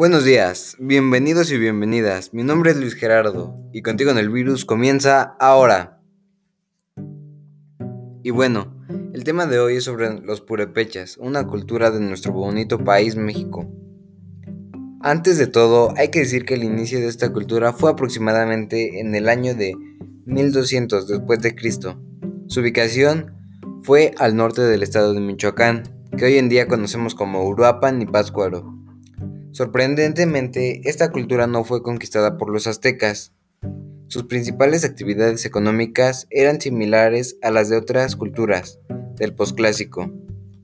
Buenos días, bienvenidos y bienvenidas. Mi nombre es Luis Gerardo y contigo en el virus comienza ahora. Y bueno, el tema de hoy es sobre los purepechas, una cultura de nuestro bonito país México. Antes de todo, hay que decir que el inicio de esta cultura fue aproximadamente en el año de 1200 después de Cristo. Su ubicación fue al norte del estado de Michoacán, que hoy en día conocemos como Uruapan y Pátzcuaro. Sorprendentemente, esta cultura no fue conquistada por los aztecas. Sus principales actividades económicas eran similares a las de otras culturas del posclásico.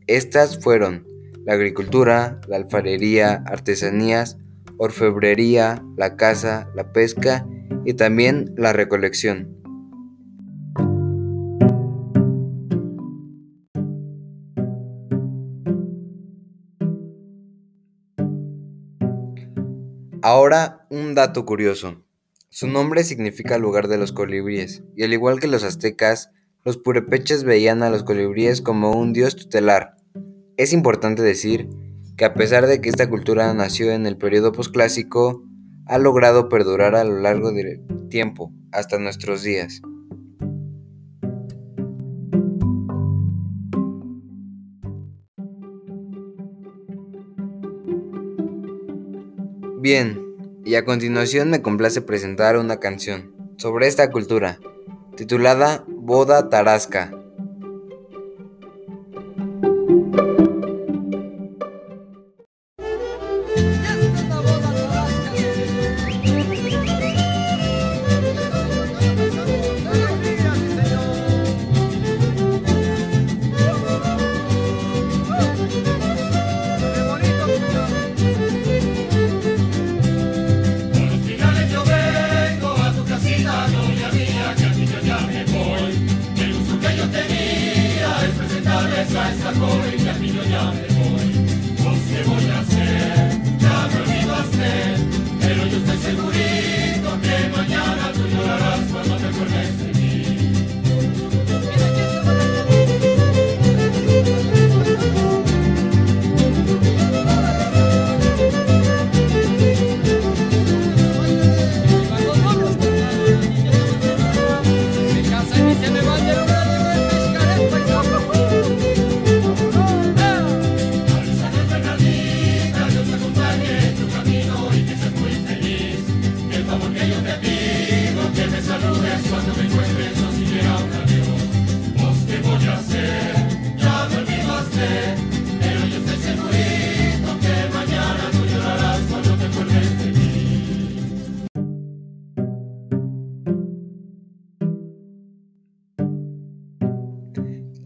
Estas fueron la agricultura, la alfarería, artesanías, orfebrería, la caza, la pesca y también la recolección. Ahora, un dato curioso. Su nombre significa lugar de los colibríes, y al igual que los aztecas, los purepechas veían a los colibríes como un dios tutelar. Es importante decir que a pesar de que esta cultura nació en el periodo posclásico, ha logrado perdurar a lo largo del tiempo, hasta nuestros días. Bien, y a continuación me complace presentar una canción sobre esta cultura, titulada Boda Tarasca.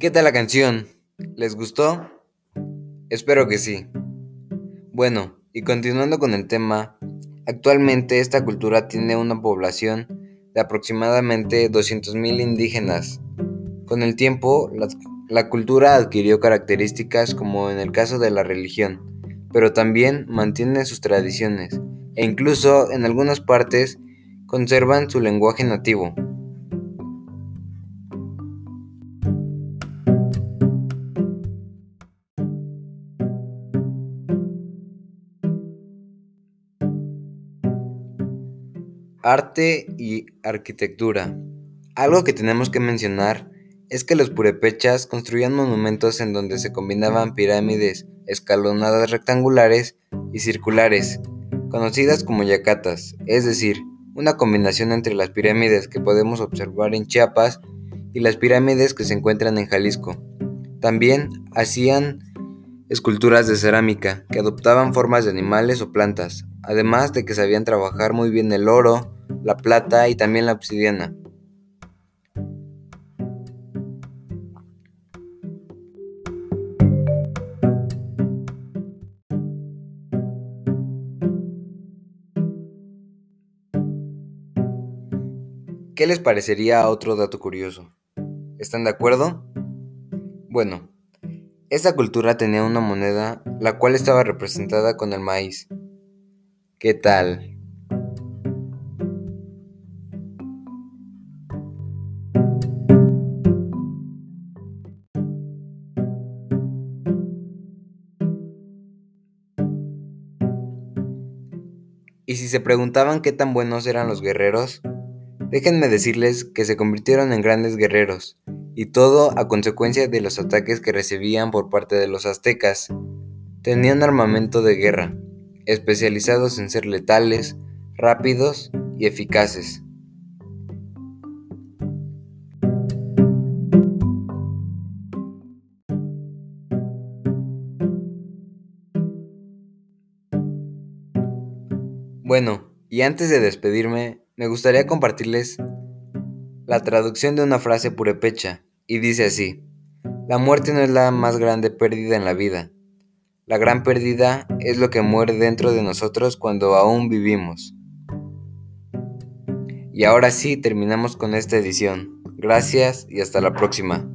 ¿Qué tal la canción? ¿Les gustó? Espero que sí. Bueno, y continuando con el tema, actualmente esta cultura tiene una población de aproximadamente 200.000 indígenas. Con el tiempo, la, cultura adquirió características como en el caso de la religión, pero también mantiene sus tradiciones e incluso en algunas partes conservan su lenguaje nativo. Arte y arquitectura. Algo que tenemos que mencionar es que los purepechas construían monumentos en donde se combinaban pirámides escalonadas rectangulares y circulares, conocidas como yacatas, es decir, una combinación entre las pirámides que podemos observar en Chiapas y las pirámides que se encuentran en Jalisco. También hacían esculturas de cerámica que adoptaban formas de animales o plantas, además de que sabían trabajar muy bien el oro, la plata y también la obsidiana. ¿Qué les parecería otro dato curioso? ¿Están de acuerdo? Bueno, esta cultura tenía una moneda la cual estaba representada con el maíz. ¿Qué tal? Y si se preguntaban qué tan buenos eran los guerreros, déjenme decirles que se convirtieron en grandes guerreros, y todo a consecuencia de los ataques que recibían por parte de los aztecas. Tenían armamento de guerra, especializados en ser letales, rápidos y eficaces. Bueno, y antes de despedirme, me gustaría compartirles la traducción de una frase purepecha, y dice así, la muerte no es la más grande pérdida en la vida, la gran pérdida es lo que muere dentro de nosotros cuando aún vivimos. Y ahora sí, terminamos con esta edición. Gracias y hasta la próxima.